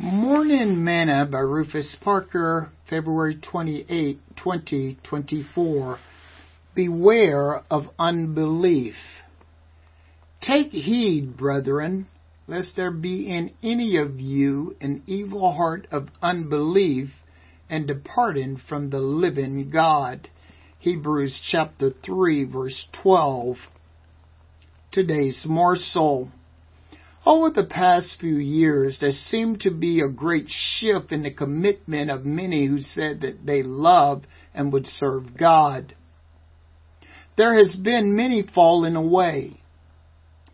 Morning Manna by Rufus Parker, February 28, 2024. Beware of unbelief. Take heed, brethren, lest there be in any of you an evil heart of unbelief and departing from the living God. Hebrews chapter 3 verse 12. Today's morsel. Over the past few years, there seemed to be a great shift in the commitment of many who said that they love and would serve God. There has been many falling away.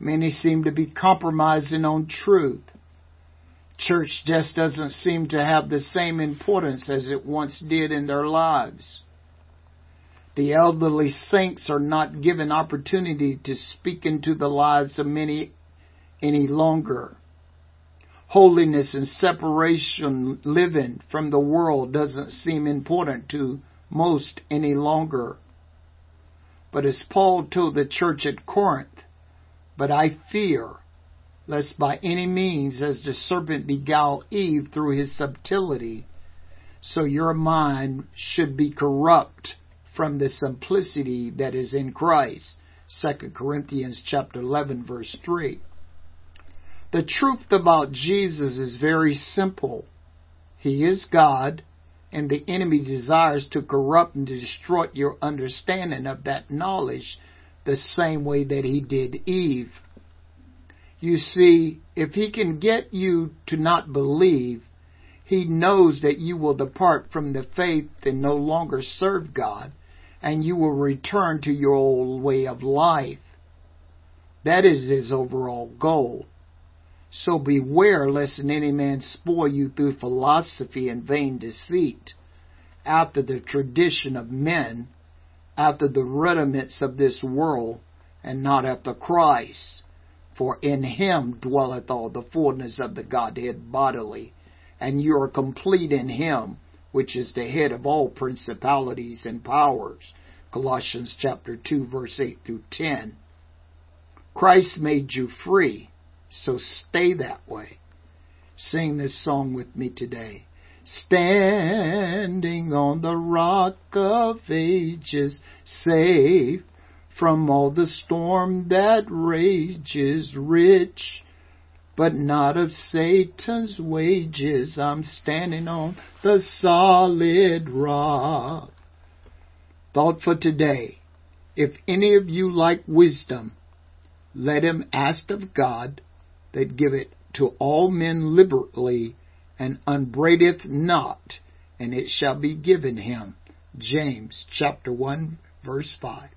Many seem to be compromising on truth. Church just doesn't seem to have the same importance as it once did in their lives. The elderly saints are not given opportunity to speak into the lives of many any longer. Holiness and separation living from the world doesn't seem important to most any longer. But as Paul told the church at Corinth, but I fear lest by any means as the serpent beguiled Eve through his subtlety, so your mind should be corrupt from the simplicity that is in Christ. 2 Corinthians chapter 11 verse 3. The truth about Jesus is very simple. He is God, and the enemy desires to corrupt and destroy your understanding of that knowledge the same way that he did Eve. You see, if he can get you to not believe, he knows that you will depart from the faith and no longer serve God, and you will return to your old way of life. That is his overall goal. So beware lest any man spoil you through philosophy and vain deceit, after the tradition of men, after the rudiments of this world, and not after Christ. For in him dwelleth all the fullness of the Godhead bodily, and you are complete in him, which is the head of all principalities and powers. Colossians chapter 2 verse 8 through 10. Christ made you free so stay that way. Sing this song with me today. Standing on the rock of ages, safe from all the storm that rages, rich, but not of Satan's wages. I'm standing on the solid rock. Thought for today. If any of you like wisdom, let him ask of God that giveth to all men liberally, and upbraideth not, and it shall be given him. James chapter 1 verse 5.